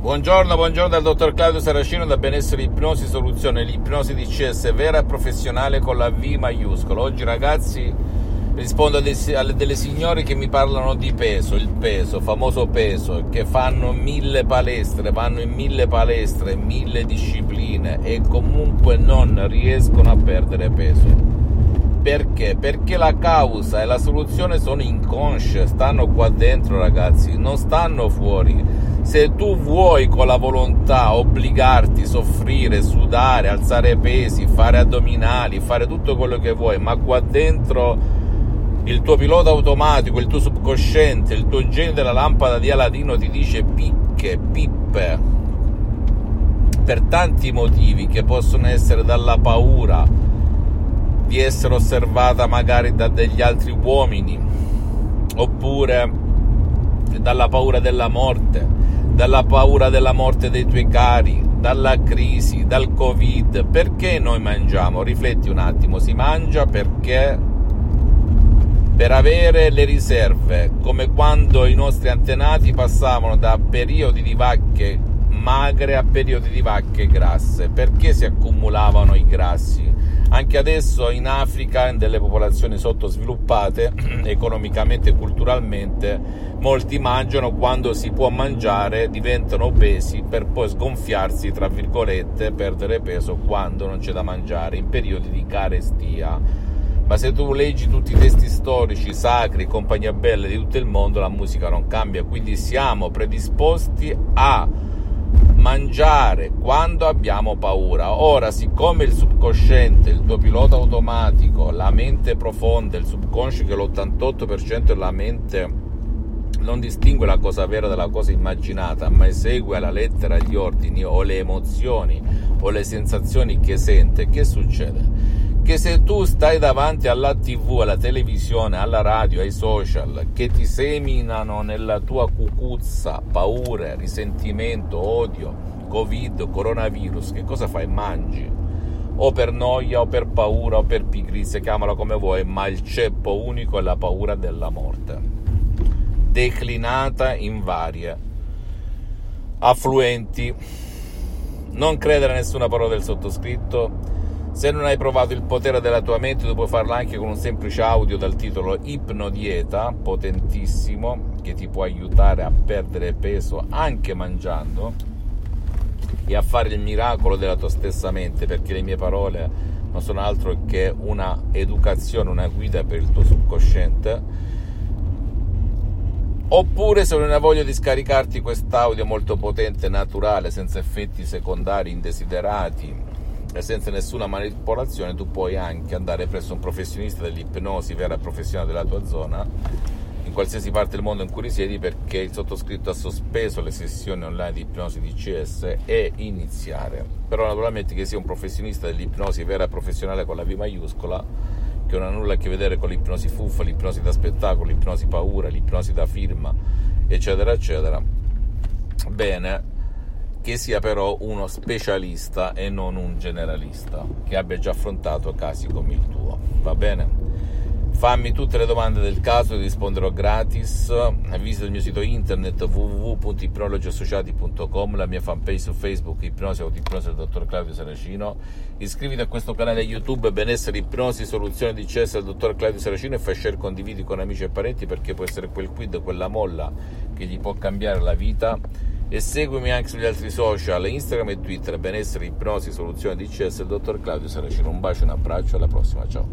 Buongiorno, buongiorno dal dottor Claudio Saracino da Benessere Ipnosi Soluzione, l'ipnosi di CS vera e professionale con la V maiuscola. Oggi ragazzi rispondo a delle signore che mi parlano di peso, il peso, famoso peso, che fanno mille palestre, vanno in mille palestre, mille discipline e comunque non riescono a perdere peso. Perché? Perché la causa e la soluzione sono inconsce, stanno qua dentro ragazzi, non stanno fuori se tu vuoi con la volontà obbligarti, soffrire, sudare, alzare pesi, fare addominali, fare tutto quello che vuoi, ma qua dentro il tuo pilota automatico, il tuo subconsciente, il tuo genio della lampada di Aladino ti dice picche, pippe, per tanti motivi che possono essere dalla paura di essere osservata magari da degli altri uomini, oppure dalla paura della morte, dalla paura della morte dei tuoi cari, dalla crisi, dal covid. Perché noi mangiamo? Rifletti un attimo, si mangia perché per avere le riserve, come quando i nostri antenati passavano da periodi di vacche magre a periodi di vacche grasse. Perché si accumulavano i grassi? Anche adesso in Africa, in delle popolazioni sottosviluppate economicamente e culturalmente, molti mangiano quando si può mangiare, diventano obesi per poi sgonfiarsi, tra virgolette, perdere peso quando non c'è da mangiare, in periodi di carestia. Ma se tu leggi tutti i testi storici, sacri, compagnia belle di tutto il mondo, la musica non cambia, quindi siamo predisposti a mangiare quando abbiamo paura. Ora, siccome il subconsciente, il tuo pilota automatico, la mente profonda, il subconscio che l'88% è la mente non distingue la cosa vera dalla cosa immaginata, ma esegue alla lettera gli ordini o le emozioni o le sensazioni che sente, che succede? Che se tu stai davanti alla tv, alla televisione, alla radio, ai social, che ti seminano nella tua cucuzza paure, risentimento, odio, covid, coronavirus, che cosa fai? Mangi. O per noia, o per paura, o per pigrizia, chiamala come vuoi, ma il ceppo unico è la paura della morte. Declinata in varie affluenti. Non credere a nessuna parola del sottoscritto se non hai provato il potere della tua mente, tu puoi farlo anche con un semplice audio dal titolo Ipnodieta, potentissimo, che ti può aiutare a perdere peso anche mangiando e a fare il miracolo della tua stessa mente, perché le mie parole non sono altro che una educazione, una guida per il tuo subconsciente. Oppure se non hai voglia di scaricarti quest'audio molto potente, naturale, senza effetti secondari indesiderati, e senza nessuna manipolazione tu puoi anche andare presso un professionista dell'ipnosi vera professionale della tua zona in qualsiasi parte del mondo in cui risiedi perché il sottoscritto ha sospeso le sessioni online di ipnosi di CS e iniziare. Però naturalmente che sia un professionista dell'ipnosi vera professionale con la V maiuscola che non ha nulla a che vedere con l'ipnosi fuffa, l'ipnosi da spettacolo, l'ipnosi paura, l'ipnosi da firma eccetera eccetera bene che sia però uno specialista e non un generalista, che abbia già affrontato casi come il tuo. Va bene? Fammi tutte le domande del caso, ti risponderò gratis. Visita il mio sito internet www.ipnologiassociati.com, la mia fanpage su Facebook Ipnosi Autoipnosi del dottor Claudio Saracino. Iscriviti a questo canale YouTube Benessere Ipnosi Soluzione di CS del dottor Claudio Saracino e fai share condividi con amici e parenti perché può essere quel quid, quella molla che gli può cambiare la vita e seguimi anche sugli altri social, Instagram e Twitter, benessere, ipnosi, soluzione DCS, il dottor Claudio Saracino. Un bacio, un abbraccio, alla prossima, ciao.